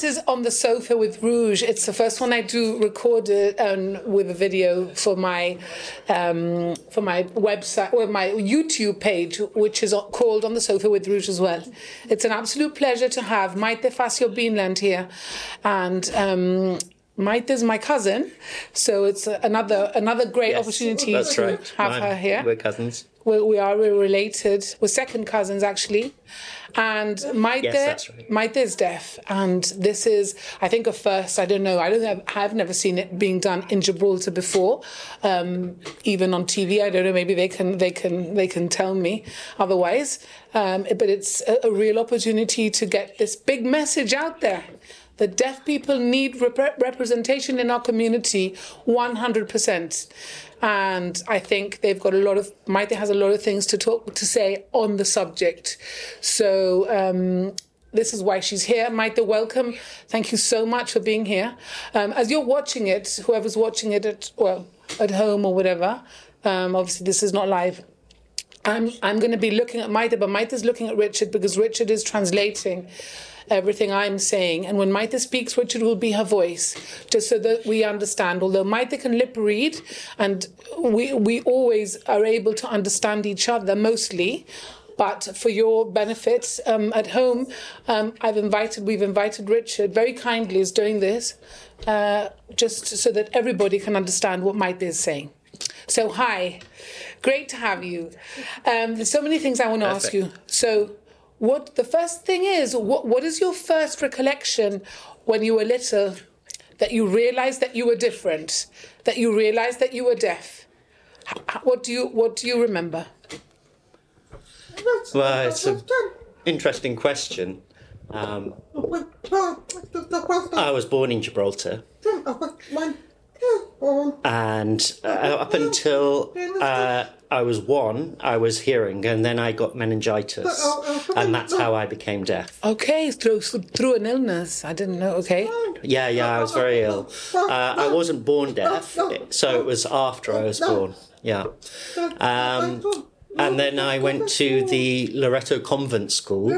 this is on the sofa with Rouge. It's the first one I do recorded um, with a video for my um, for my website or my YouTube page, which is called On the Sofa with Rouge as well. It's an absolute pleasure to have Maite Facio Beanland here, and. Um, Maite is my cousin, so it's another another great Yes, opportunity that's to right. have Mine- her here. We're cousins. we, we are we're related. We're second cousins actually, and Maite Yes, right. Maite is deaf, and this is I think a first. I don't know. I don't have, I've never seen it being done in Gibraltar before, um, even on TV. I don't know. Maybe they can they can they can tell me otherwise. Um, but it's a, a real opportunity to get this big message out there. that deaf people need rep- representation in our community 100%. And I think they've got a lot of, Maite has a lot of things to talk, to say on the subject. So, um, this is why she's here. Maite, welcome. Thank you so much for being here. Um, as you're watching it, whoever's watching it at, well, at home or whatever, um, obviously this is not live. I'm I'm going to be looking at Maite, but Maite's looking at Richard because Richard is translating everything I'm saying. And when Maite speaks, Richard will be her voice, just so that we understand. Although Maite can lip read, and we we always are able to understand each other mostly. But for your benefit um, at home, um, I've invited, we've invited Richard very kindly is doing this, uh, just so that everybody can understand what Maite is saying. So, hi, great to have you. Um, there's so many things I want to ask you. So, what the first thing is, what what is your first recollection when you were little that you realized that you were different, that you realized that you were deaf? H- h- What do you what do you remember? Well, it's an interesting question. Um, I was born in Gibraltar, and uh, up until uh, I was one, I was hearing, and then I got meningitis, and that's how I became deaf. Okay, through through an illness. I didn't know. Okay, Yeah, yeah, I was very ill. Uh, I wasn't born deaf, so it was after I was born. Yeah. Um, and then I went to the Loreto Convent School,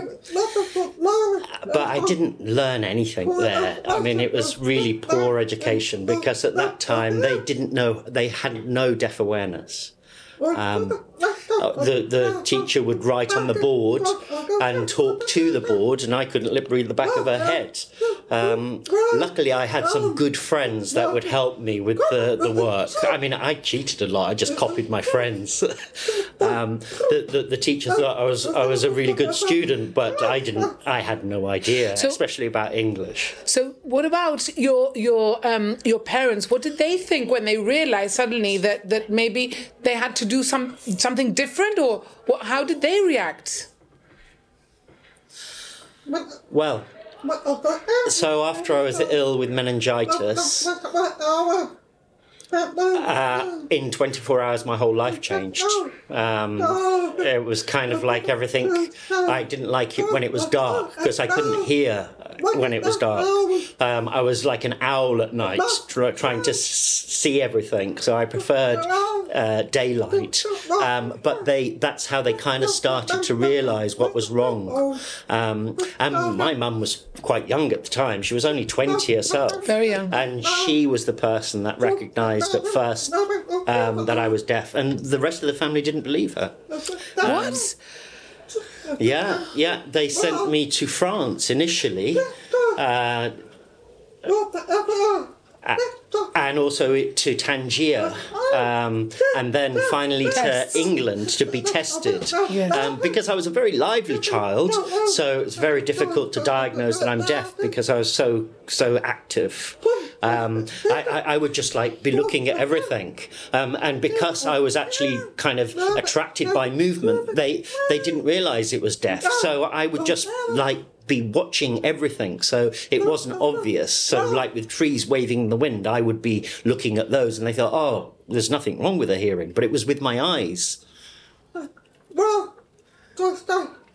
but I didn't learn anything there. I mean, it was really poor education because at that time they didn't know, they had no deaf awareness. Um, uh, the the teacher would write on the board and talk to the board, and I couldn't lip read the back of her head. Um, luckily, I had some good friends that would help me with the, the work. I mean, I cheated a lot. I just copied my friends. um, the, the the teacher thought I was I was a really good student, but I didn't. I had no idea, especially about English. So, what about your your um, your parents? What did they think when they realized suddenly that, that maybe they had to do some something different, or what, how did they react? Well, so after I was ill with meningitis, uh, in 24 hours my whole life changed. Um, it was kind of like everything. I didn't like it when it was dark because i couldn't hear when it was dark. Um, i was like an owl at night tr- trying to s- see everything so i preferred uh, daylight. Um, but they that's how they kind of started to realize what was wrong. Um, and my mum was quite young at the time. She was only 20 herself. Very young. and she was the person that recognized at first um, that I was deaf, and the rest of the family didn't believe her. What? Yeah, yeah, they sent me to France initially, uh, and also to Tangier, um, and then finally to England to be tested. Um, because I was a very lively child, so it's very difficult to diagnose that I'm deaf because I was so so active. Um, I, I, I would just like be looking at everything, um, and because I was actually kind of attracted by movement, they they didn't realise it was deaf. So I would just like be watching everything, so it wasn't obvious. So like with trees waving in the wind, I would be looking at those, and they thought, oh, there's nothing wrong with her hearing, but it was with my eyes.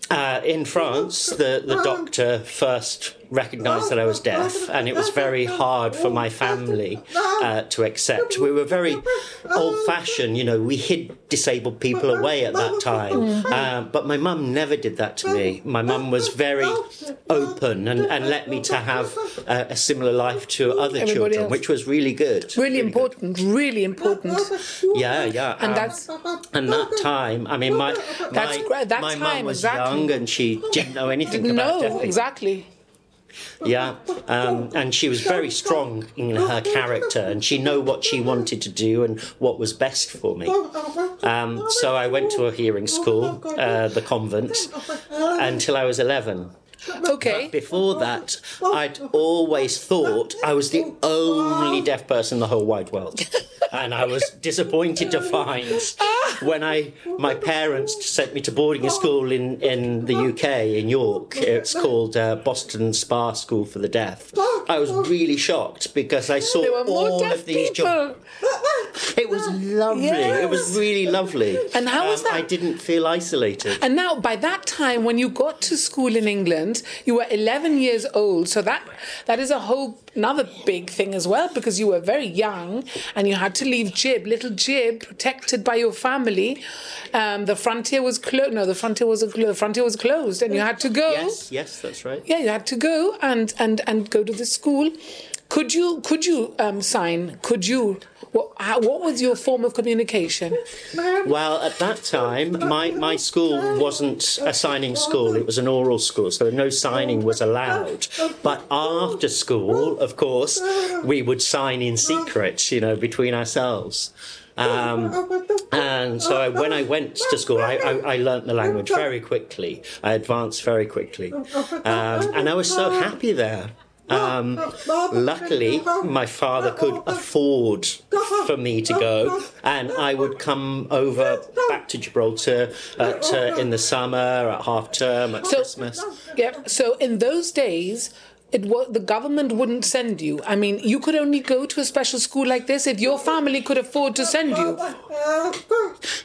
Uh, in France, the, the doctor first recognised that I was deaf, and it was very hard for my family uh, to accept. We were very old fashioned, you know, we hid disabled people away at that time. Uh, but my mum never did that to me. My mum was very open and, and let me to have a, a similar life to other Everybody children, else. which was really good. Really good. important, really important. Yeah, yeah. And um, that's and that time, I mean, my my, great. That my mum was exactly. young and she didn't know anything about no, exactly. Yeah, um, and she was very strong in her character, and she knew what she wanted to do and what was best for me. Um, so I went to a hearing school, uh, the convent, until I was eleven. Okay. Before that, I'd always thought I was the only deaf person in the whole wide world. And I was disappointed to find when I my parents sent me to boarding school in, in the UK in York. It's called uh, Boston Spa School for the Deaf. I was really shocked because I saw all of these people. jobs. It was lovely. It was really lovely. And how was Um, that? I didn't feel isolated. And now, by that time, when you got to school in England, you were 11 years old. So that that is a whole another big thing as well, because you were very young and you had to leave Jib, little Jib, protected by your family. Um, the frontier was closed. No, the frontier was the frontier was closed, and you had to go. Yes, yes, that's right. Yeah, you had to go and and and go to the school. Could you could you um, sign? Could you? What, how, what was your form of communication? Well, at that time, my, my school wasn't a signing school, it was an oral school, so no signing was allowed. But after school, of course, we would sign in secret, you know, between ourselves. Um, and so I, when I went to school, I, I, I learnt the language very quickly. I advanced very quickly. Um, and I was so happy there. Um, luckily, my father could afford for me to go, and I would come over back to Gibraltar at, uh, in the summer, at half term, at So- Christmas. Yeah. So in those days, it was the government wouldn't send you. I mean, you could only go to a special school like this if your family could afford to send you.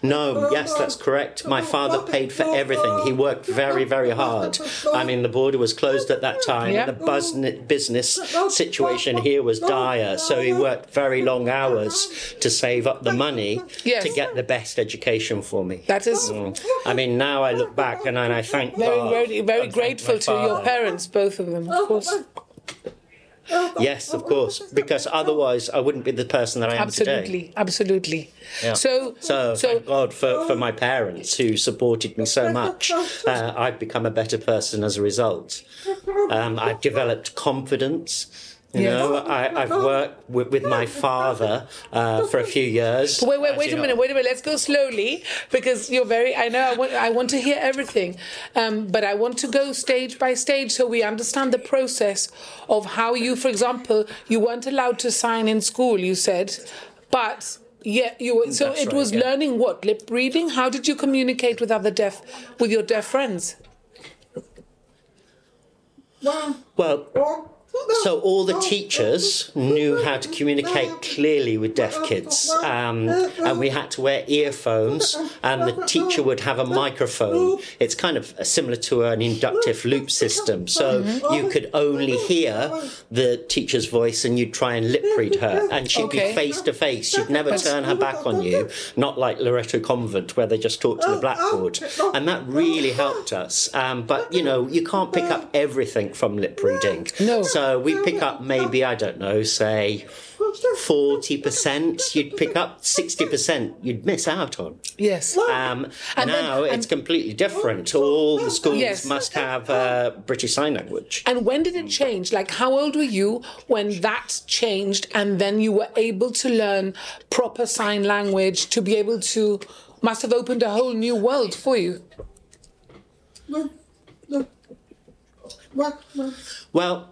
No, yes, that's correct. My father paid for everything. He worked very, very hard. I mean, the border was closed at that time, and the bus- business situation here was dire. So he worked very long hours to save up the money Yes. to get the best education for me. That is mm. I mean, now I look back and, and I thank very, God very, very grateful to your parents, both of them, of course. Yes, of course, because otherwise I wouldn't be the person that I am today. Absolutely, absolutely. Yeah. So, So, so thank God for, for my parents who supported me so much. Uh, I've become a better person as a result. Um, I've developed confidence. You Yes. know, I, I've worked with, with my father uh, for a few years. Wait, wait, wait a know. minute, wait a minute. Let's go slowly because you're very. I know. I want. I want to hear everything, um, but I want to go stage by stage so we understand the process of how you, for example, you weren't allowed to sign in school. You said, but. Yeah, you were. So That's it right, was yeah. learning what lip reading. How did you communicate with other deaf, with your deaf friends? Well. Well, so all the teachers knew how to communicate clearly with deaf kids, um, and we had to wear earphones, and the teacher would have a microphone. It's kind of similar to an inductive loop system, so you could only hear the teacher's voice, and you'd try and lip read her, and she'd Okay. be face to face. She'd never turn her back on you, not like Loreto Convent where they just talk to the blackboard, and that really helped us. Um, but you know, you can't pick up everything from lip reading. No. So we pick up maybe I don't know, say forty percent. You'd pick up sixty percent. You'd miss out on. Yes. Um, And then- now it's and- completely different. All the schools Yes. must have uh, British Sign Language. And when did it change? Like, how old were you when that changed, and then you were able to learn proper sign language to be able to? Must have opened a whole new world for you. Well,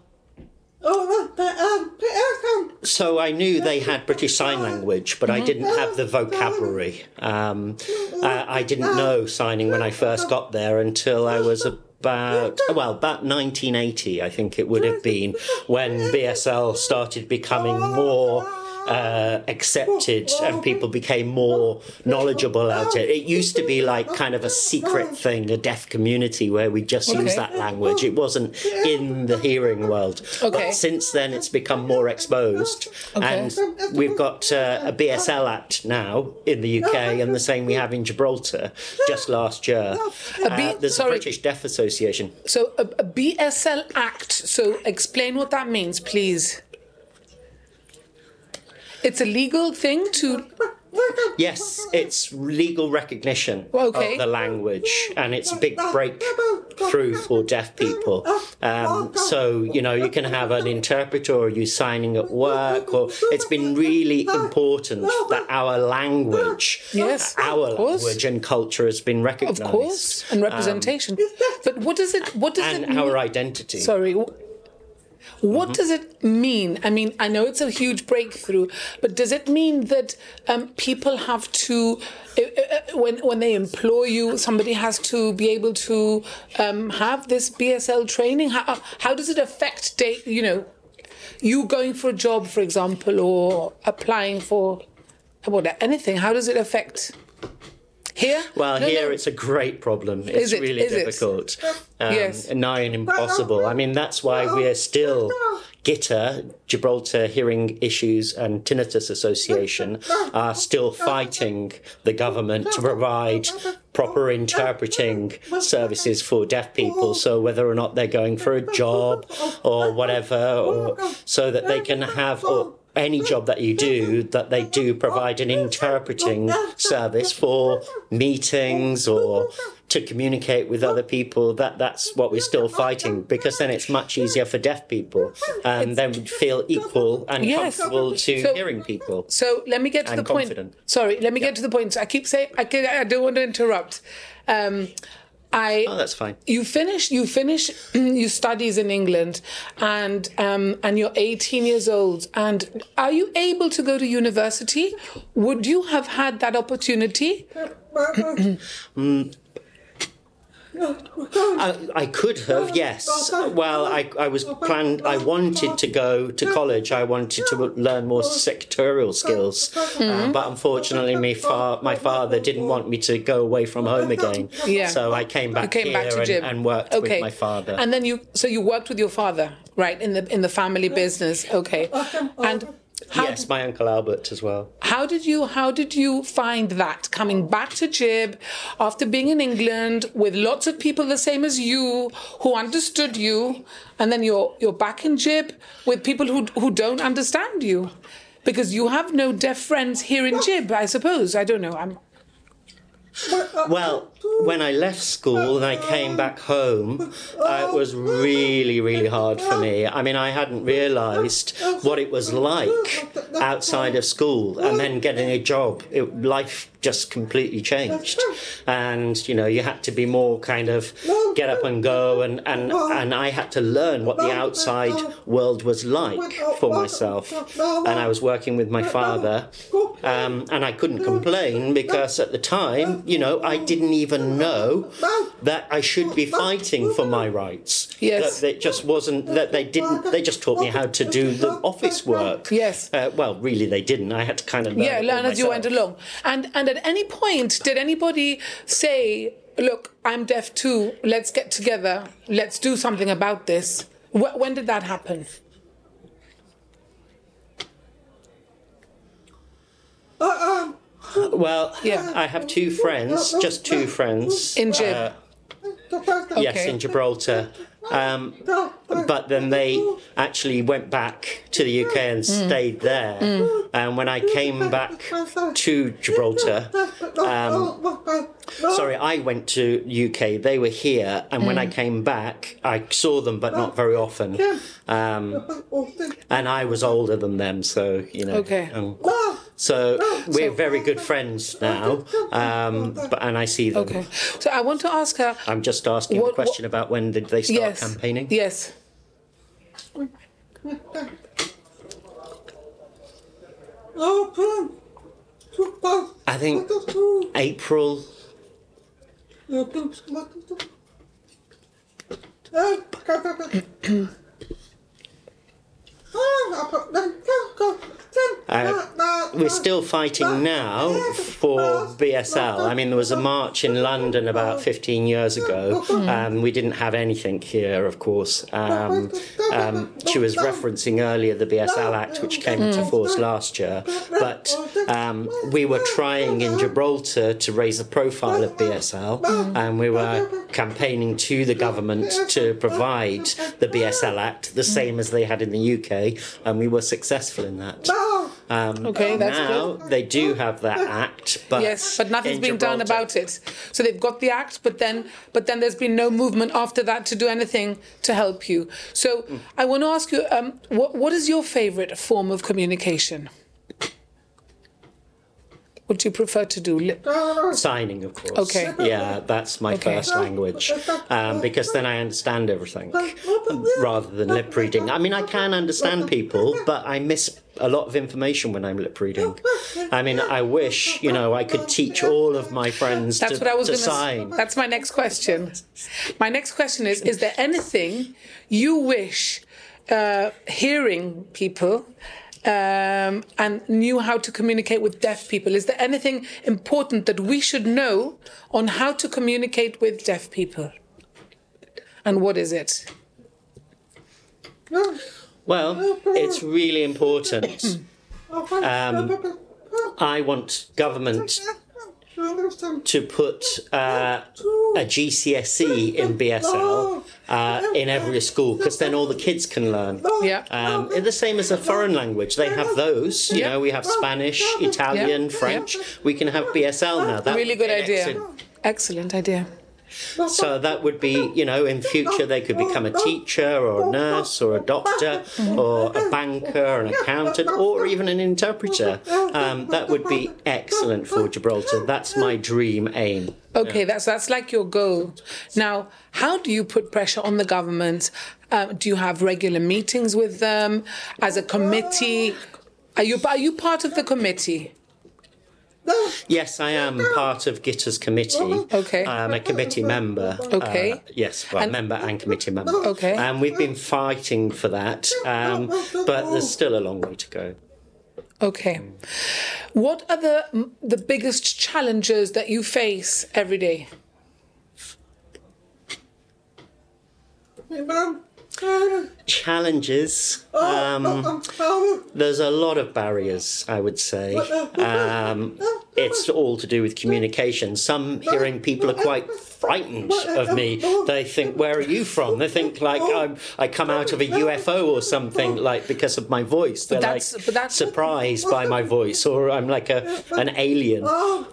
so I knew they had British Sign Language, but I didn't have the vocabulary. Um, uh, I didn't know signing when I first got there until I was about well about 1980, I think it would have been when BSL started becoming more uh, accepted and people became more knowledgeable about it. It used to be like kind of a secret thing, a deaf community where we just Okay. use that language. It wasn't in the hearing world. Okay. But since then, it's become more exposed. Okay. And we've got uh, a BSL Act now in the UK, and the same we have in Gibraltar just last year. A B- Uh, there's sorry. a British Deaf Association. So a, a BSL Act. So explain what that means, please. It's a legal thing to. Yes, it's legal recognition Okay. of the language, and it's a big breakthrough for deaf people. Um, so, you know, you can have an interpreter or you signing at work, or it's been really important that our language, Yes, our language and culture has been recognised, Of course, and representation. but what does it? What does And it mean? our identity. Sorry. Wh- What does it mean? I mean, I know it's a huge breakthrough, but does it mean that um, people have to, uh, uh, when when they employ you, somebody has to be able to um, have this BSL training? How how does it affect day? You know, you going for a job, for example, or applying for what anything? How does it affect? Here? Well, No, here no. it's a great problem. It's it? really Is difficult. Um, Yes. Nigh and impossible. I mean, that's why we're still GITA, Gibraltar Hearing Issues and Tinnitus Association, are still fighting the government to provide proper interpreting services for deaf people. So whether or not they're going for a job or whatever, or so that they can have. Or, any job that you do, that they do provide an interpreting service for meetings or to communicate with other people. That that's what we're still fighting because then it's much easier for deaf people and then we feel equal and Yes. comfortable to So- hearing people. So let me get to the point. Sorry, let me get to the point. I keep saying I, I don't want to interrupt. Um, I Oh, that's fine. you finish you finish your studies in England and um, and you're 18 years old and are you able to go to university? Would you have had that opportunity? I, I could have, yes. Well, I, I was planned. I wanted to go to college. I wanted to learn more sectorial skills, uh, but unfortunately, my, fa- my father didn't want me to go away from home again. Yeah. So I came back You came back to and, Jib. and worked okay. with my father. And then you so you worked with your father, right, in the in the family business. Okay. And how yes, my uncle Albert as well. How did you how did you find that coming back to Jib after being in England with lots of people the same as you who understood you and then you're you're back in Jib with people who who don't understand you? Because you have no deaf friends here in Jib I suppose. I don't know. I'm Well, uh, when I left school and I came back home, uh, it was really, really hard for me. I mean, I hadn't realised what it was like outside of school and then getting a job. It, life just completely changed. And, you know, you had to be more kind of get up and go, and, and, and I had to learn what the outside world was like for myself. And I was working with my father, um, and I couldn't complain because at the time, you know, I didn't even know that I should be fighting for my rights. Yes. That it just wasn't, that they didn't, they just taught me how to do the office work. Yes. Uh, well, really, they didn't. I had to kind of learn. yeah learn as you went along and and at any point did anybody say look I'm deaf too let's get together let's do something about this Wh- when did that happen Well, Yeah. I have two friends, just two friends. in Jib uh, Yes, in Gibraltar. Um, but then they actually went back to the UK and Mm. stayed there. And when I came back to Gibraltar, um, sorry, I went to UK. They were here, and when I Mm. came back, I saw them, but not very often. Um, and I was older than them, so you know. Okay. um, so we're very good friends now, um, but and I see them. okay so I want to ask her I'm just asking What- the question about when did they start yes campaigning? yes I think April. Uh, we're still fighting now for BSL. I mean, there was a march in London about 15 years ago. Um, we didn't have anything here, of course. Um, um, she was referencing earlier the BSL Act, which came into force last year. But um, we were trying in Gibraltar to raise the profile of BSL, and we were campaigning to the government to provide the BSL Act, the same as they had in the UK, and we were successful in that. Um, Okay, that's now good. they do have that act, but Yes, but nothing's in being done about it. So they've got the act, but then but then there's been no movement after that to do anything to help you. So I want to ask you, um, what what is your favourite form of communication? Do you prefer to do? Li- Signing, of course. Okay. Yeah, that's my Okay. first language um, because then I understand everything rather than lip reading. I mean, I can understand people, but I miss a lot of information when I'm lip reading. I mean, I wish you know I could teach all of my friends That's to, what I was going to going sign. That's my next question. My next question is: Is there anything you wish uh, hearing people? Um, and knew how to communicate with deaf people. Is there anything important that we should know on how to communicate with deaf people? And what is it? Well, it's really important. Um, I want government to put uh, a GCSE in BSL uh, in every school because then all the kids can learn. Yeah. Um, the same as a foreign language. They have those. You Yeah. know, we have Spanish, Italian, Yeah. French. We can have BSL now. That really good idea. excellent- Excellent idea. So that would be, you know, in future they could become a teacher or a nurse or a doctor or a banker, an accountant, or even an interpreter. Um, that would be excellent for Gibraltar. That's my dream aim. Okay, that's that's like your goal. Now, how do you put pressure on the government? Um, do you have regular meetings with them as a committee? Are you are you part of the committee? Yes, I am part of GITA's committee. Okay. I'm a committee member. Okay. Uh, yes, well, And- member and committee member. Okay. And we've been fighting for that, um, but there's still a long way to go. Okay. What are the the biggest challenges that you face every day? Challenges. Um, there's a lot of barriers, I would say. Um, it's all to do with communication. Some hearing people are quite frightened of me. They think, "Where are you from?" They think like I'm, I come out of a UFO or something, like because of my voice. They're like that's- but that's- surprised by my voice, or I'm like a an alien.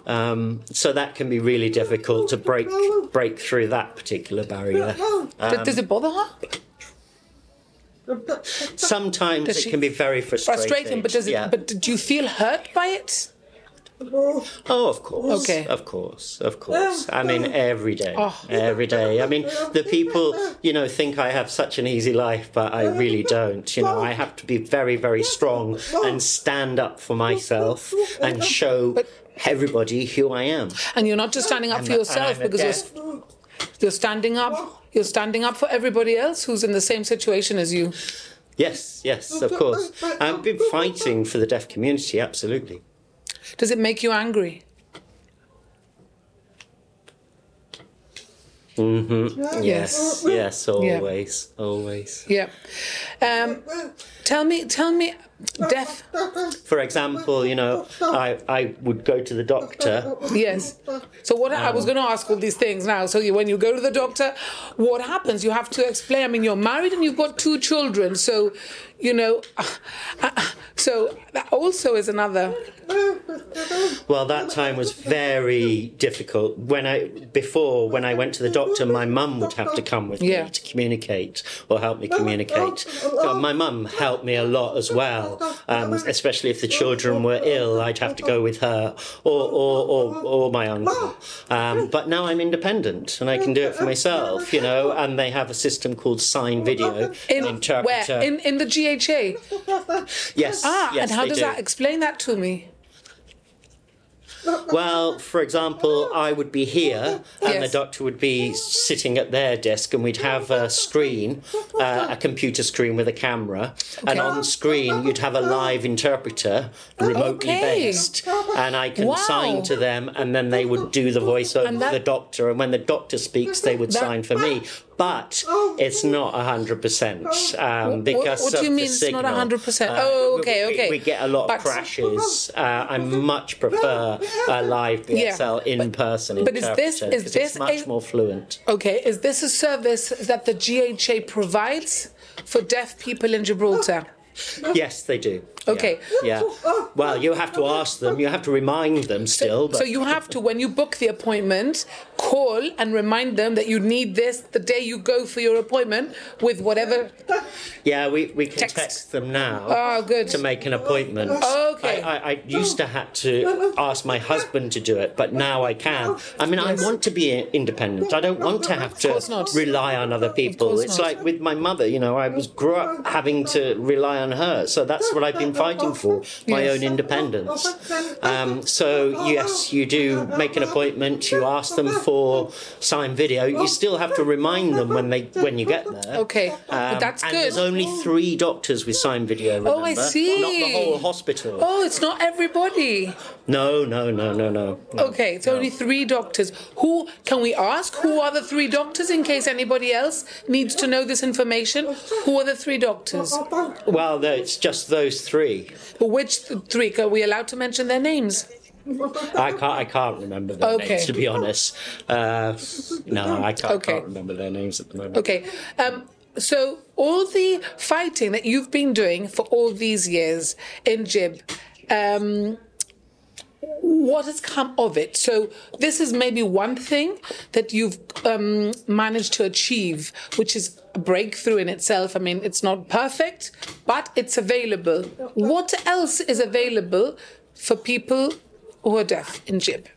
Um, so that can be really difficult to break break through that particular barrier. Does- Does it bother her? Sometimes Does it can be very frustrating. Frustrating, but does it? Yeah. But do you feel hurt by it? Oh, of course. Okay. Of course. Of course. I mean, every day. Oh. Every day. I mean, the people, you know, think I have such an easy life, but I really don't. You know, I have to be very, very strong and stand up for myself and show everybody who I am. And you're not just standing up for yourself a because you're you're standing up. You're standing up for everybody else who's in the same situation as you. Yes, yes, of course. I've been fighting for the deaf community, absolutely. Does it make you angry? Mm-hmm. Yes, yes, always, always. Yeah. Um, tell me, tell me, deaf. For example, you know, I, I would go to the doctor Yes. So what I was um, going to ask all these things now. So you, when you go to the doctor, what happens? You have to explain. I mean, you're married and you've got two children. So, you know, so that also is another. Well, that time was very difficult. When I before when I went to the doctor, my mum would have to come with Yeah. me to communicate or help me communicate. So my mum helped me a lot as well, um, especially if the children were ill. I'd have to go with her or or, or, or my uncle. Um, but now I'm independent and I can do it for myself, you know. And they have a system called Sign Video, In an interpreter. where in in the GHA. yes, Ah, yes, and how does do. that explain that to me? Well, for example, I would be here and Yes. the doctor would be sitting at their desk and we'd have a screen, uh, a computer screen with a camera. And Okay. on screen, you'd have a live interpreter, remotely Okay. based. And I can Wow. sign to them and then they would do the voice over that- the doctor. And when the doctor speaks, they would That- sign for me. But it's not 100% um, because what do you mean the it's not signal. 100%? Uh, Oh, okay, we- okay. We get a lot of crashes. Uh, I much prefer a live BSL in person but is this- is this it's much a- more fluent. Okay, is this a service that the GHA provides for deaf people in Gibraltar? Yes, they do. Okay. Yeah. Well, you have to ask them. You have to remind them still. But So you have to, when you book the appointment, call and remind them that you need this the day you go for your appointment with whatever. yeah, we, we can Text. text, them now. Oh, good. To make an appointment. Okay. I, I, I used to have to ask my husband to do it, but now I can. I mean, I want to be independent. I don't want to have to rely on other people. It's not. like with my mother. You know, I was grew up having to rely on her, so that's what I've been fighting for my Yes. own independence. Um, so yes, you do make an appointment. You ask them for signed video. You still have to remind them when they when you get there. Okay, but Um, that's and good. There's only three doctors with signed video. Remember? Oh, I see. Not the whole hospital. Oh, it's not everybody. No, no, no, no, no. no. Okay, it's only three doctors. Who can we ask? Who are the three doctors in case anybody else needs to know this information? Who are the three doctors? Well, there- it's just those three. But which three? Are we allowed to mention their names? I can't. I can't remember their Okay. names to be honest. Uh, no, I can't, Okay. can't remember their names at the moment. Okay. Um, so all the fighting that you've been doing for all these years in Jib, um, what has come of it? So this is maybe one thing that you've um, managed to achieve, which is a breakthrough in itself. I mean, it's not perfect, but it's available. What else is available for people who are deaf in Jib?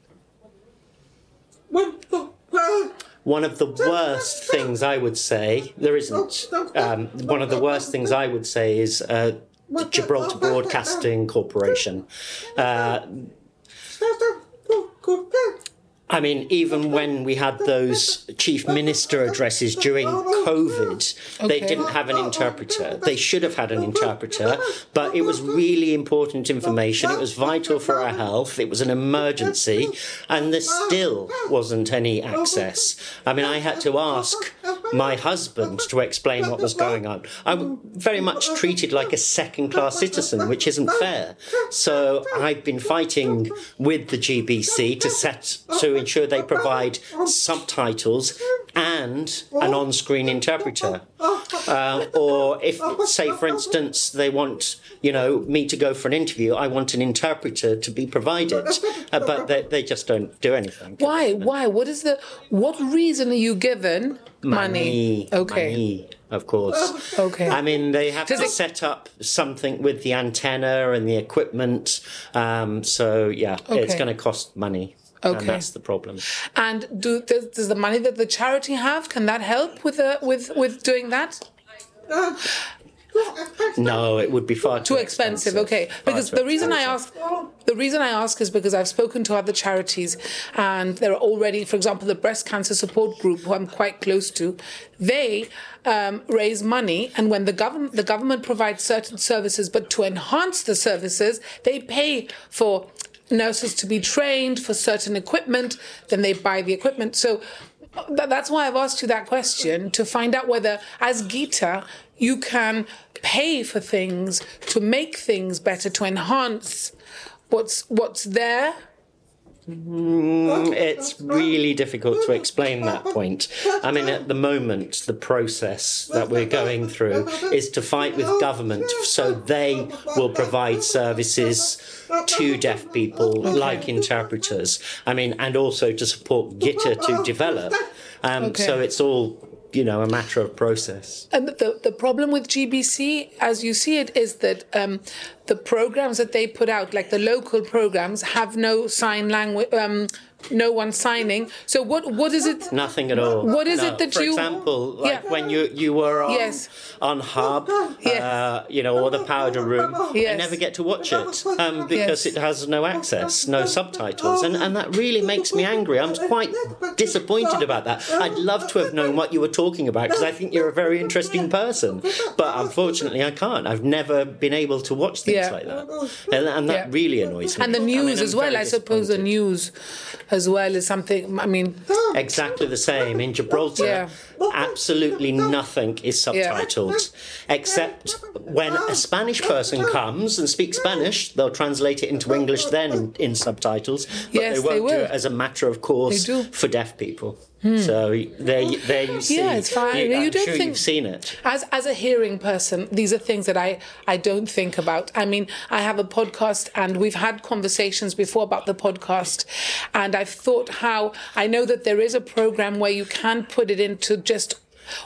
One of the worst things I would say there isn't. Um, one of the worst things I would say is uh, Gibraltar Broadcasting Corporation. Uh, I mean, even when we had those chief minister addresses during COVID, they didn't have an interpreter. They should have had an interpreter, but it was really important information. It was vital for our health. It was an emergency, and there still wasn't any access. I mean, I had to ask my husband to explain what was going on. I'm very much treated like a second class citizen, which isn't fair. So I've been fighting with the GBC to set to ensure they provide subtitles and an on-screen interpreter. Uh, or if, say, for instance, they want you know me to go for an interview, I want an interpreter to be provided, uh, but they, they just don't do anything. Why? Why? What is the? What reason are you given? Money. Okay. Money, of course. Okay. I mean, they have Does to it- set up something with the antenna and the equipment. Um, so yeah, it's going to cost money. Okay. And that's the problem. And do does, does the money that the charity have can that help with the, with with doing that? No, it would be far too, Too expensive. Okay. Far Because the reason I ask the reason I ask is because I've spoken to other charities and there are already, for example, the breast cancer support group, who I'm quite close to, they um, raise money, and when the government the government provides certain services, but to enhance the services, they pay for nurses to be trained for certain equipment, then they buy the equipment. So that's why I've asked you that question to find out whether, as Gita, you can pay for things to make things better, to enhance what's what's there. It's really difficult to explain that point. I mean, at the moment, the process that we're going through is to fight with government so they will provide services to deaf people like interpreters. I mean, and also to support GITA to develop. Um, Okay. So it's all, you know, a matter of process. And the, the problem with GBC, as you see it, is that um, the programs that they put out, like the local programs, have no sign language, um, no one signing. So what what is it? Nothing at all. What is No. it that For you- For example, like Yeah. when you you were on Yes. on Hub, Yes. uh, you know, or the Powder Room, I Yes. never get to watch it um, because Yes. it has no access, no subtitles, and and that really makes me angry. I'm quite disappointed about that. I'd love to have known what you were talking about because I think you're a very interesting person, but unfortunately, I can't. I've never been able to watch things Yeah. like that, and, and that Yeah. really annoys me. And the news I'm as well. I suppose the news as well as something. I mean, Exactly the same in Gibraltar. Yeah. Absolutely nothing is subtitled, except when a Spanish person comes and speaks Spanish, they'll translate it into English then in, in subtitles. But Yes, they they won't do it as a matter of course for deaf people. Hmm. So there, you- there you see. Yeah, it's fine. You, You I'm don't sure think- you've seen it. as as a hearing person these are things that i i don't think about i mean i have a podcast and we've had conversations before about the podcast and i've thought how i know that there is a program where you can put it into just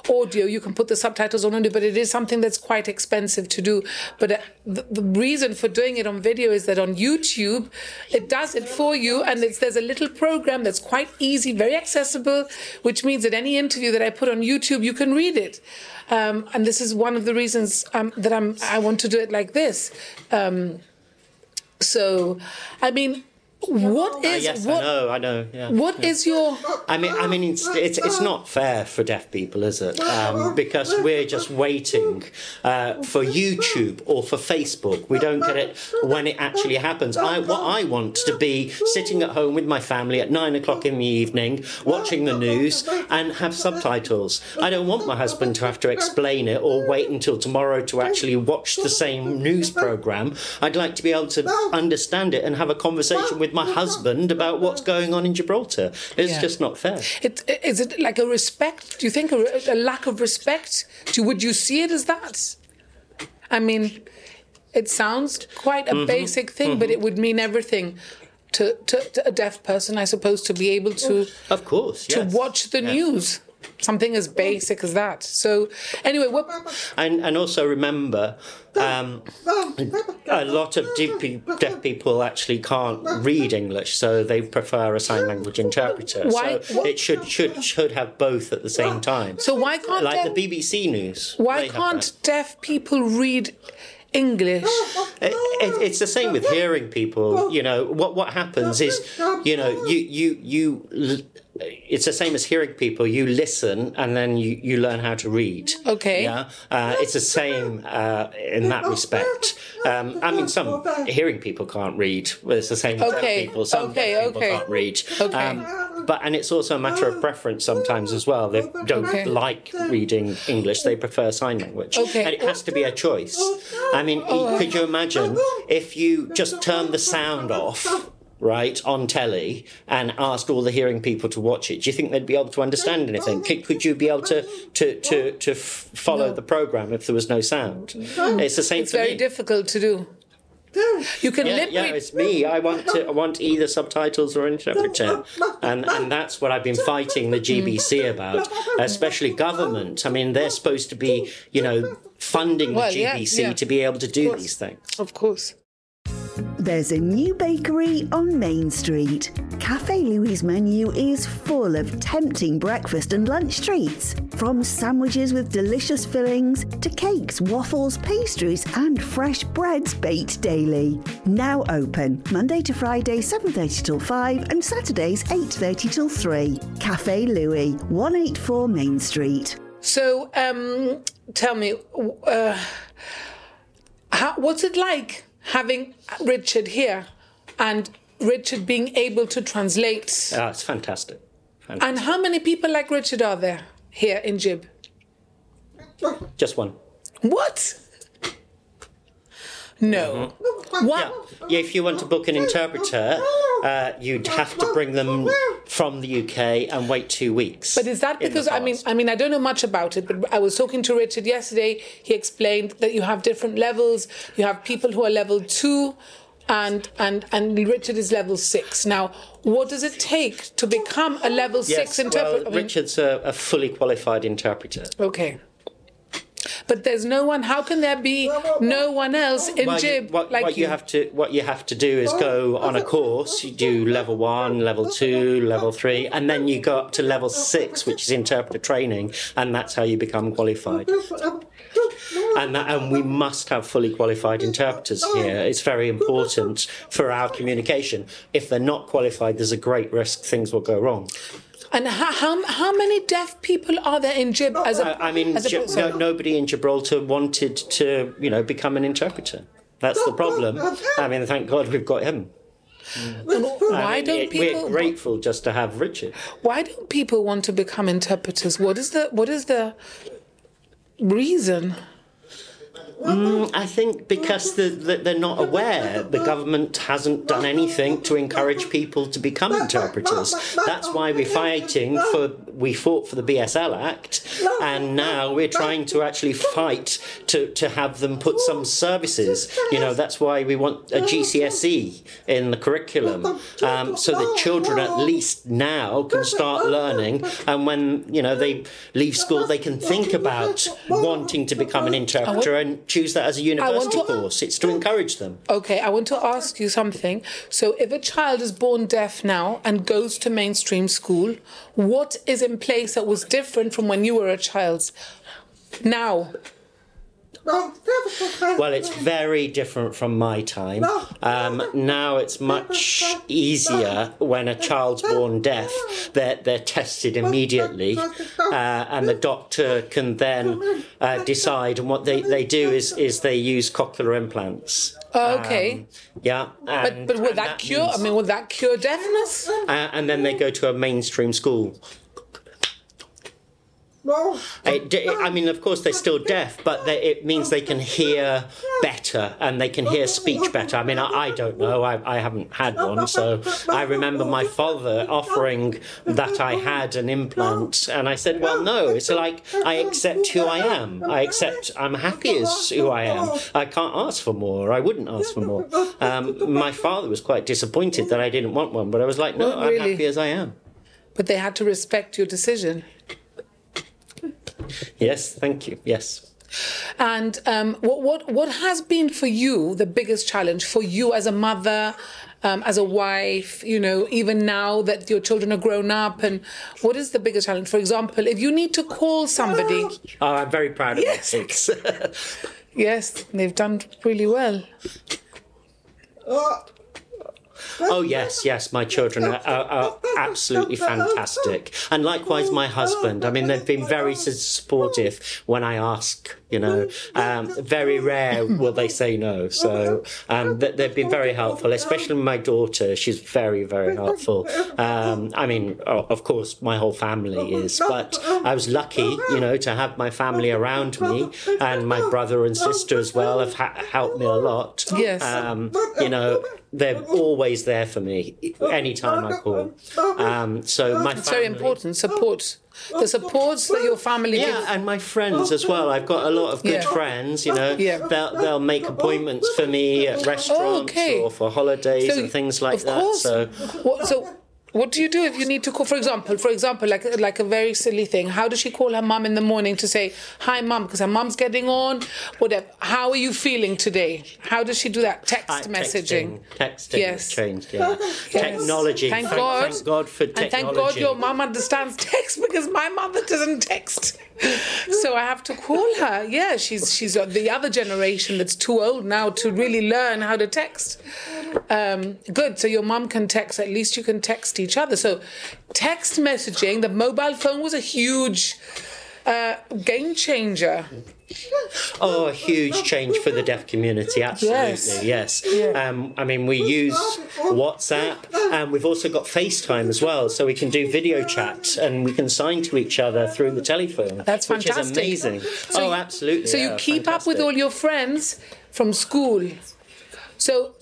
audio you can put the subtitles on audio but it is something that's quite expensive to do but uh, the, the reason for doing it on video is that on youtube it does it for you and there's a little program that's quite easy very accessible which means that any interview that i put on youtube you can read it um, and this is one of the reasons um, that I'm I want to do it like this. Um, so, I mean, what Uh, is yes, I what know, I know. Yeah. what is your I mean, I mean, it's it's, it's not fair for deaf people, is it? Um, because we're just waiting uh, for YouTube or for Facebook. We don't get it when it actually happens. I what I want to be sitting at home with my family at nine o'clock in the evening, watching the news and have subtitles. I don't want my husband to have to explain it or wait until tomorrow to actually watch the same news program. I'd like to be able to understand it and have a conversation with my husband about what's going on in Gibraltar. It's Yeah. just not fair. it is it like a respect? Do you think a, a lack of respect? Do would you see it as that? I mean, it sounds quite a mm-hmm. basic thing, but it mm-hmm. would mean everything. To, to, to a deaf person, I suppose, to be able to Of course, yes. to watch the news, something as basic as that. So, anyway, what? And and also remember, um, a lot of deaf deaf people actually can't read English, so they prefer a sign language interpreter. Why- So it should should should have both at the same time. So why can't like deaf- the BBC News? Why can't deaf people read English? It, it, it's the same with hearing people. You know what what happens is, you know, you you you. It's the same as hearing people. You listen and then you, you learn how to read. Okay. Yeah, uh, it's the same uh, in that respect. Um, I mean, some hearing people can't read. Well, it's the same with Okay, deaf people. Some okay, deaf people okay. can't read. Okay. Um, but and it's also a matter of preference sometimes as well. They don't Okay. like reading English; they prefer sign language. Okay. And it has to be a choice. I mean, Oh. could you imagine if you just turn the sound off? Right on telly and asked all the hearing people to watch it. Do you think they'd be able to understand anything? Could, could you be able to to to, to f- follow the program if there was no sound? It's the same It's for very me. difficult to do. You can Yeah, lip yeah, read. it's me. I want to. I want either subtitles or interpreter, and and that's what I've been fighting the GBC about, especially government. I mean, they're supposed to be, you know, funding the Well, yeah, GBC yeah. to be able to do these things. Of course. There's a new bakery on Main Street. Cafe Louis' menu is full of tempting breakfast and lunch treats. From sandwiches with delicious fillings to cakes, waffles, pastries, and fresh breads baked daily. Now open Monday to Friday, 7:30 till 5 and Saturdays 8:30 till 3. Cafe Louis, 184 Main Street. So, um, tell me, uh, how, what's it like having Richard here and Richard being able to translate? Ah, it's fantastic. fantastic. And how many people like Richard are there here in Jib? Just one. What? No. Mm-hmm. What? Yeah. if you want to book an interpreter, uh, you'd have to bring them from the UK and wait two weeks. But is that because I mean. I mean I don't know much about it, but I was talking to Richard yesterday. He explained that you have different levels. You have people who are level two, and and and Richard is level six. Now, what does it take to become a level Yes, six interpreter? well, Richard's a, a fully qualified interpreter. Okay. But there's no one. How can there be no one else in Well, you- jib what, like what you? you have to what you have to do is go on a course. You do level one, level two, level three, and then you go up to level six, which is interpreter training, and that's how you become qualified. And that, and we must have fully qualified interpreters here. It's very important for our communication. If they're not qualified, there's a great risk things will go wrong. And how, how how many deaf people are there in jib as a? I, I mean, as a, Gi- no, nobody in Gibraltar wanted to, you know, become an interpreter. That's the problem. I mean, thank God we've got him. why I mean, don't people? We're grateful just to have Richard. Why don't people want to become interpreters? What is the what is the reason? I think because the, the, they're not aware, the government hasn't done anything to encourage people to become interpreters. That's why we're fighting for. We fought for the BSL Act, and now we're trying to actually fight to, to have them put some services. You know, that's why we want a GCSE in the curriculum, um, so that children at least now can start learning, and when you know they leave school, they can think about wanting to become an interpreter and choose that as a university to- course. It's to encourage them. Okay, I want to ask you something. So, if a child is born deaf now and goes to mainstream school, what is in place that was different from when you were a child? Now, Well, it's very different from my time. Um, now it's much easier when a child's born deaf. They're, they're tested immediately, uh, and the doctor can then uh, decide. And what they, they do is, is they use cochlear implants. okay, Yeah, but and- but would and that, cure? means- I mean, would that cure deafness? uh, and then they go to a mainstream school. It, d- I mean, of course, they're still deaf, but they, it means they can hear better and they can hear speech better. I mean, I, I don't know. I, I haven't had one. So I remember my father offering that I had an implant. And I said, well, no. It's like I accept who I am. I accept I'm happy as who I am. I can't ask for more. I wouldn't ask for more. Um, my father was quite disappointed that I didn't want one, but I was like, no, I'm Really? happy as I am. But they had to respect your decision. Yes, thank you. Yes. And um, what what what has been for you the biggest challenge for you as a mother, um, as a wife? You know, even now that your children are grown up, and what is the biggest challenge? For example, if you need to call somebody, Oh, I'm very proud of Yes. my kids. yes, they've done really well. oh, yes, yes, my children are, are, are absolutely fantastic. And likewise, my husband. I mean, they've been very supportive when I ask, you know. Um, very rare will they say no. So um, they've been very helpful, especially my daughter. She's very, very helpful. Um, I mean, of course, my whole family is, but I was lucky, you know, to have my family around me, and my brother and sister as well have ha- helped me a lot. Yes. Um, you know, they're always there for me anytime I call. Um, so my It's very important. Support the supports that your family Yeah, gives. and my friends as well. I've got a lot of good Yeah. friends. You know, Yeah. they'll they'll make appointments for me at restaurants okay. or for holidays So, and things like that. course. So What, so, what do you do if you need to call? For example, for example, like like a very silly thing. How does she call her mum in the morning to say hi, mum, because her mum's getting on? Whatever. How are you feeling today? How does she do that? Text uh, messaging. texting, texting Yes. changed. Yeah, technology. Thank thank, God. thank God for technology. And thank God your mum understands text because my mother doesn't text. So I have to call her. Yeah, she's she's the other generation that's too old now to really learn how to text. Um, good. So your mum can text. At least you can text each other. So text messaging. The mobile phone was a huge uh, game changer. Oh, a huge change for the deaf community. Absolutely, yes. Um, I mean, we use WhatsApp, and we've also got FaceTime as well, so we can do video chat and we can sign to each other through the telephone. That's which fantastic. is amazing. So oh, you- absolutely. So you yeah, keep up with all your friends from school. So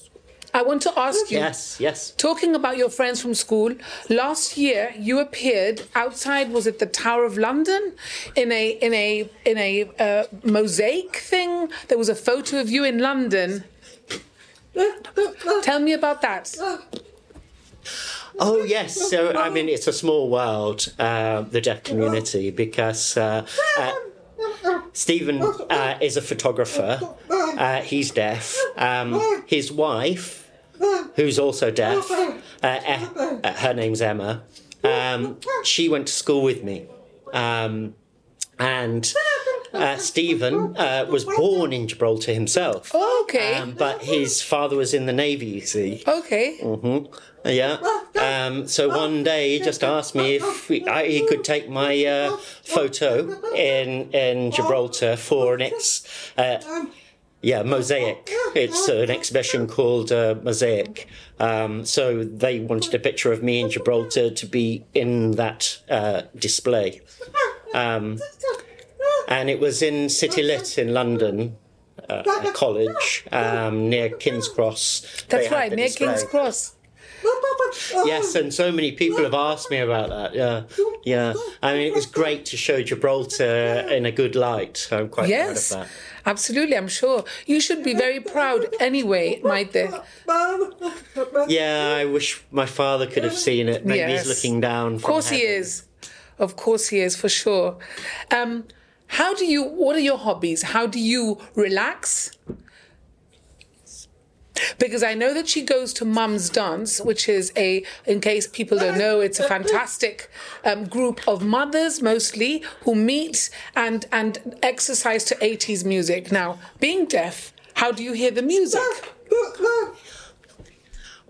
I want to ask you. Yes, yes. Talking about your friends from school, last year you appeared outside. Was it the Tower of London, in a in a in a uh, mosaic thing? There was a photo of you in London. Tell me about that. Oh yes, so I mean it's a small world, uh, the deaf community, because uh, uh, Stephen uh, is a photographer. Uh, he's deaf. Um, his wife, who's also deaf, uh, eh, uh, her name's Emma. Um, she went to school with me. Um, and uh, Stephen uh, was born in Gibraltar himself. Oh, okay. Um, but his father was in the Navy, you see. okay. Mm-hmm. Yeah. Um, so one day he just asked me if we, I, he could take my uh, photo in in Gibraltar for an ex. Uh, yeah, Mosaic. It's an exhibition called uh, Mosaic. Um, so they wanted a picture of me in Gibraltar to be in that uh, display. Um, and it was in City Lit in London, uh, a college um, near King's Cross. That's had right, near display. King's Cross. Yes, and so many people have asked me about that. Yeah, yeah. I mean, it was great to show Gibraltar in a good light. I'm quite Yes, proud of that. Absolutely. I'm sure you should be very proud anyway, Maite? Yeah, I wish my father could have seen it. Maybe Yes. he's looking down. Of course he is. Of course he is, for sure. Um, how do you? What are your hobbies? How do you relax? Because I know that she goes to Mum's Dance, which is a, in case people don't know, it's a fantastic um, group of mothers mostly who meet and and exercise to 80s music. Now, being deaf, how do you hear the music?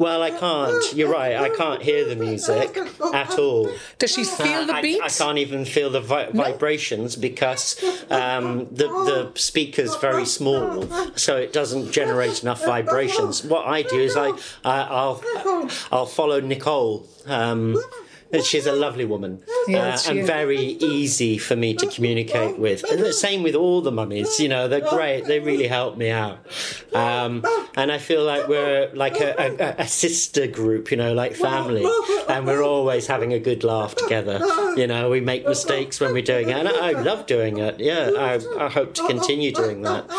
Well, I can't. You're right. I can't hear the music at all. Does she feel the I, I can't even feel the vi- vibrations because um, the the speaker's very small, so it doesn't generate enough vibrations. What I do is I, I I'll I'll follow Nicole. Um, She's a lovely woman Yes, uh, and very easy for me to communicate with. And the same with all the mummies, you know, they're great. They really help me out. Um, and I feel like we're like a, a, a sister group, you know, like family. And we're always having a good laugh together. You know, we make mistakes when we're doing it. And I, I love doing it. Yeah, I, I hope to continue doing that.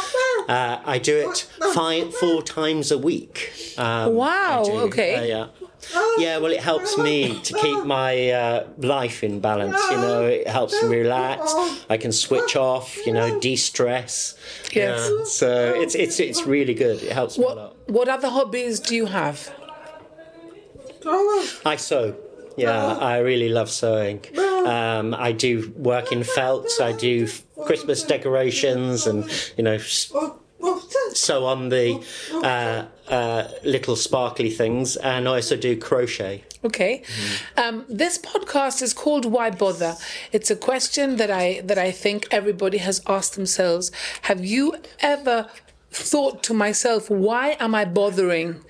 Uh, I do it five, four times a week. Um, Wow, okay. Uh, yeah. Yeah, well, it helps me to keep my uh, life in balance. You know, it helps me relax. I can switch off. You know, de-stress. Yes. Yeah, so it's it's it's really good. It helps me a lot. What what other hobbies do you have? I sew. Yeah, I really love sewing. Um, I do work in felts. I do Christmas decorations, and you know, s- sew on the uh, uh, little sparkly things, and I also do crochet. Okay, um, this podcast is called "Why Bother." It's a question that I that I think everybody has asked themselves. Have you ever thought to myself, "Why am I bothering?"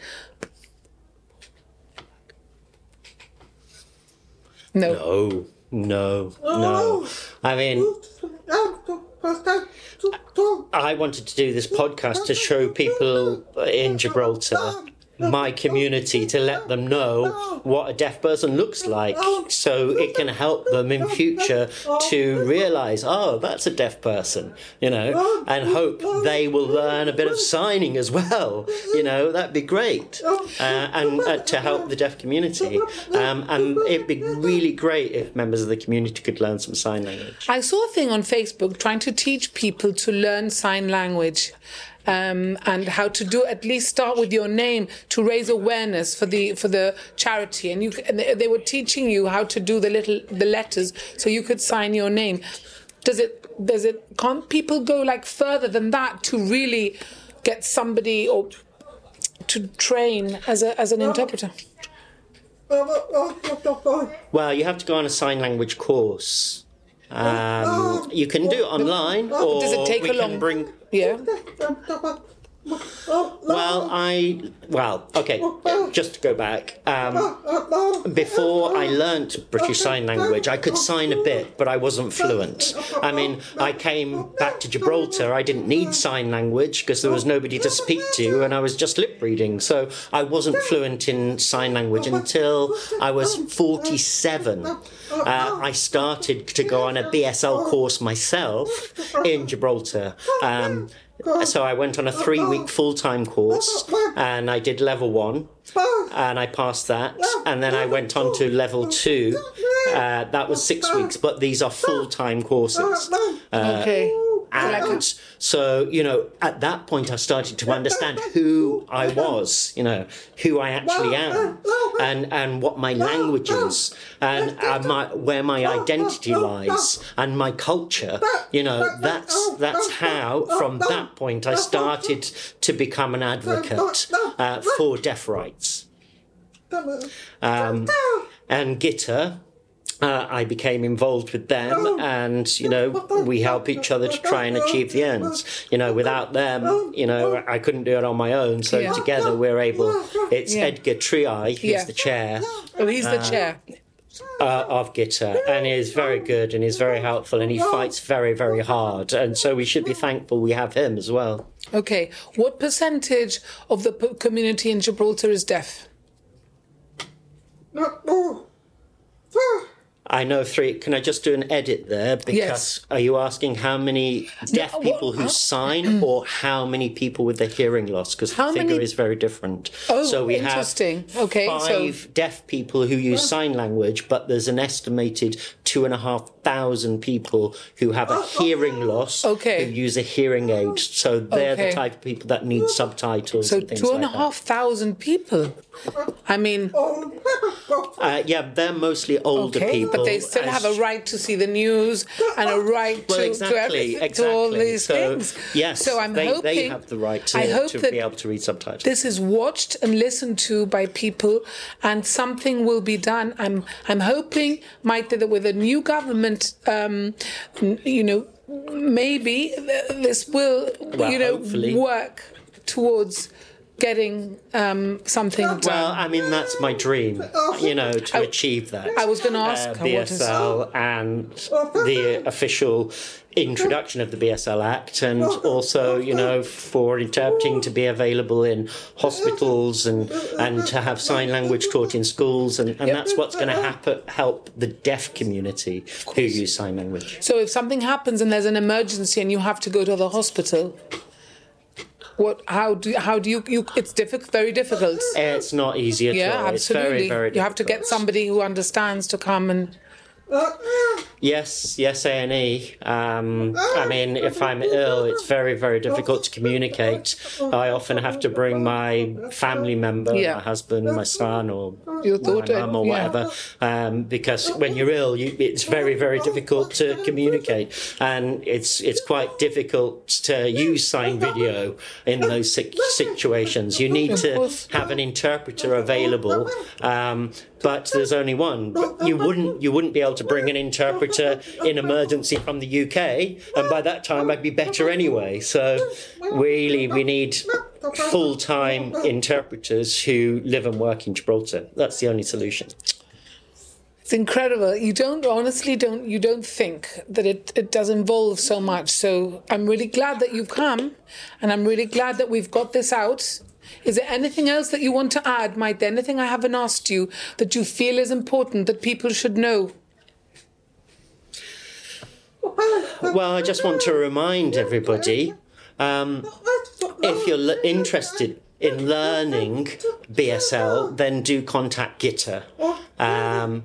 No. No, no, no. I mean, I wanted to do this podcast to show people in Gibraltar, my community, to let them know what a deaf person looks like so it can help them in future to realize, oh, that's a deaf person, you know, and hope they will learn a bit of signing as well. You know, that'd be great. Uh, and uh, to help the deaf community. Um, and it'd be really great if members of the community could learn some sign language. I saw a thing on Facebook trying to teach people to learn sign language. Um, and how to do at least start with your name to raise awareness for the for the charity. And you and they, they were teaching you how to do the little the letters so you could sign your name. Does it does it can't people go like further than that to really get somebody or to train as a as an interpreter? Well, you have to go on a sign language course. Um, you can do it online, or Does it take we a can long- bring. yeah Well, I well, okay. Just to go back, um, before I learnt British Sign Language, I could sign a bit, but I wasn't fluent. I mean, I came back to Gibraltar. I didn't need sign language because there was nobody to speak to, and I was just lip reading. So I wasn't fluent in sign language until I was forty-seven. Uh, I started to go on a BSL course myself in Gibraltar. Um, so I went on a three week full time course and I did level one and I passed that. And then I went on to level two. Uh, that was six weeks, but these are full time courses. Uh, okay and so you know at that point i started to understand who i was you know who i actually am and and what my language is and uh, my, where my identity lies and my culture you know that's that's how from that point i started to become an advocate uh, for deaf rights. Um, and Ghita uh, I became involved with them, and you know we help each other to try and achieve the ends. You know, without them, you know, I couldn't do it on my own. So Yeah. together we're able. It's Yeah. Edgar Triai, who's Yeah. the chair Oh, he's the chair. uh, of Ghita, and is very good and he's very helpful, and he fights very, very hard. And so we should be thankful we have him as well. Okay. What percentage of the community in Gibraltar is deaf? I know three. Can I just do an edit there? Because Yes. are you asking how many deaf No, what- people who sign, or how many people with a hearing loss? Because the figure many- is very different. Oh, so we interesting. have Okay, so- five deaf people who use sign language, but there's an estimated two and a half thousand people who have a hearing loss. Okay. Who use a hearing aid. So they're Okay. the type of people that need subtitles. So and things two and a half thousand people. I mean. Uh, yeah, they're mostly older okay, people. but they still have a right to see the news and a right Well, to, exactly, to, exactly. to all these so, things. Yes, so I'm they, hoping they have the right to, I hope to be able to read subtitles. this is watched and listened to by people and something will be done i'm i'm hoping might that with a new government um you know maybe this will Well, you know hopefully. work towards getting um something done Well, I mean, that's my dream, you know, to achieve that. I was ask uh, her what is- BSL and the official introduction of the BSL Act, and also, you know, for interpreting to be available in hospitals and and to have sign language taught in schools, and, and that's what's going to help the deaf community who use sign language. so if something happens and there's an emergency and you have to go to the hospital what how do how do you, you it's difficult very difficult. It's not easy at yeah all. It's very, absolutely. very you have to get somebody who understands to come and Yes, yes, A and E. Um, I mean, if I'm ill, it's very, very difficult to communicate. I often have to bring my family member, Yeah. my husband, my son, or Your my daughter, mum, or yeah. whatever, um, because when you're ill, you, it's very, very difficult to communicate, and it's it's quite difficult to use sign video in those situations. You need to have an interpreter available. Um, but there's only one. You wouldn't you wouldn't be able to bring an interpreter in emergency from the UK, and by that time I'd be better anyway. So really, we need full time interpreters who live and work in Gibraltar. That's the only solution. It's incredible. You don't honestly don't you don't think that it, it does involve so much. So I'm really glad that you've come and I'm really glad that we've got this out. Is there anything else that you want to add, Maite anything I haven't asked you that you feel is important that people should know? Well, I just want to remind everybody um, if you're l- interested in learning BSL, then do contact Ghita. Um,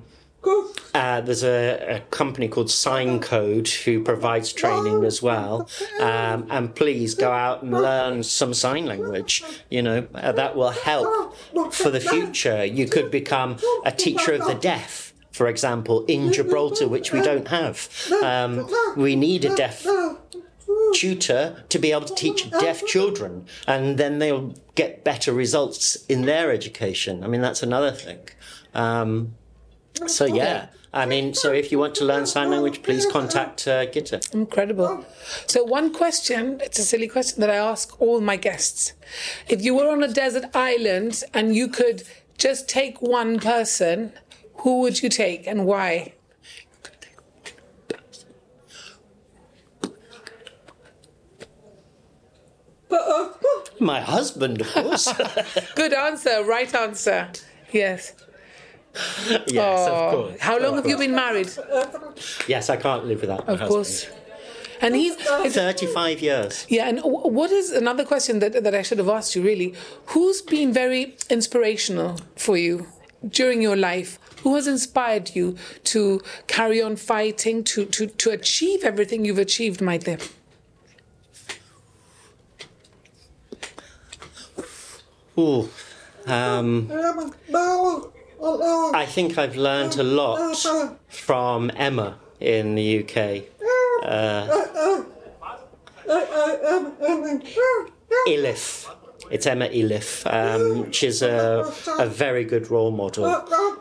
uh, there's a, a company called Sign Code who provides training as well. Um, and please go out and learn some sign language. You know, uh, that will help for the future. You could become a teacher of the deaf, for example, in Gibraltar, which we don't have. Um, we need a deaf tutor to be able to teach deaf children, and then they'll get better results in their education. I mean, that's another thing. Um, so yeah, I mean, so if you want to learn sign language, please contact uh, Ghita. Incredible. So, one question, it's a silly question that I ask all my guests. If you were on a desert island and you could just take one person, who would you take and why? My husband, of course. Good answer, right answer. Yes. yes, Aww. of oh. course. How long have you been married? Yes, I can't live without. Of course. And he's 35 years. Yeah, and what is another question that, that I should have asked you really? Who's been very inspirational for you during your life? Who has inspired you to carry on fighting, to, to, to achieve everything you've achieved, my dear? Ooh. Um, I think I've learned a lot from Emma in the UK. Uh, Elif. It's Emma Elif. Um, she's a, a very good role model.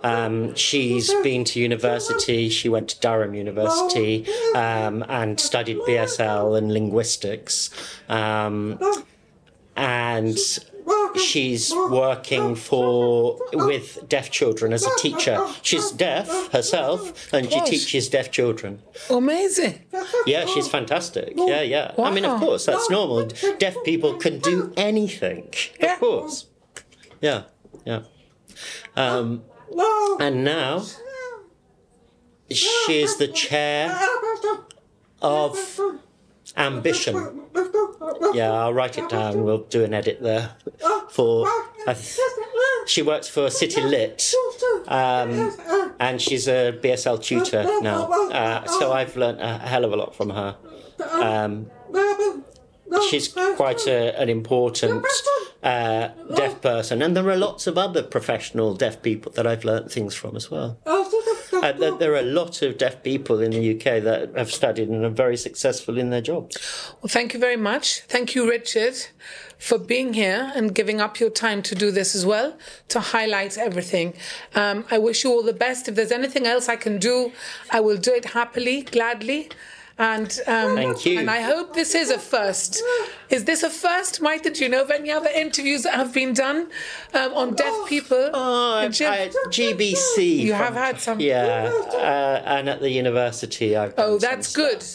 Um, she's been to university. She went to Durham University um, and studied BSL and linguistics. Um, and she's working for with deaf children as a teacher. She's deaf herself, and she teaches deaf children. Amazing. Yeah, she's fantastic. Yeah, yeah. I mean, of course, that's normal. Deaf people can do anything. Yeah. Of course. Yeah, yeah. Um, and now she's the chair of Ambition. Yeah, I'll write it down. We'll do an edit there. For she works for City Lit, um, and she's a BSL tutor now. Uh, so I've learnt a hell of a lot from her. Um, she's quite a, an important uh, deaf person, and there are lots of other professional deaf people that I've learnt things from as well. Uh, there, there are a lot of deaf people in the UK that have studied and are very successful in their jobs. Well, thank you very much. Thank you, Richard, for being here and giving up your time to do this as well, to highlight everything. Um, I wish you all the best. If there's anything else I can do, I will do it happily, gladly. And um, Thank you. And I hope this is a first. Is this a first, Mike? Did you know of any other interviews that have been done um, on deaf people? Oh, in Jim- I- GBC. You from- have had some- Yeah, uh, and at the university, I've done oh, some that's stuff. good.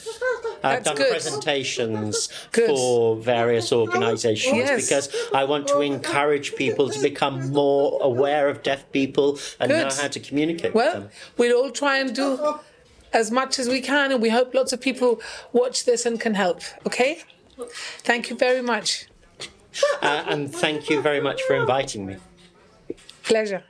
I've That's done good. presentations Good. for various organisations Yes. because I want to encourage people to become more aware of deaf people and know how to communicate with Well, them. we'll all try and do as much as we can, and we hope lots of people watch this and can help. Okay? Thank you very much. Uh, and thank you very much for inviting me. Pleasure.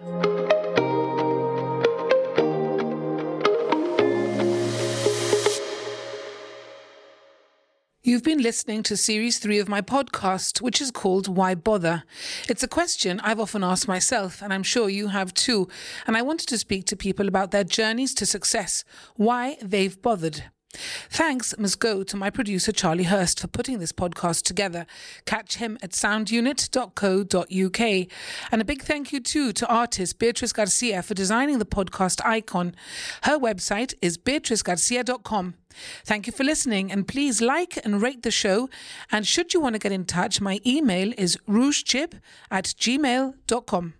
You've been listening to series three of my podcast, which is called Why Bother? It's a question I've often asked myself, and I'm sure you have too. And I wanted to speak to people about their journeys to success, why they've bothered. Thanks must go to my producer Charlie Hurst for putting this podcast together. Catch him at soundunit.co.uk. And a big thank you too to artist Beatrice Garcia for designing the podcast icon. Her website is beatricegarcia.com. Thank you for listening and please like and rate the show. And should you want to get in touch, my email is rougechip at gmail.com.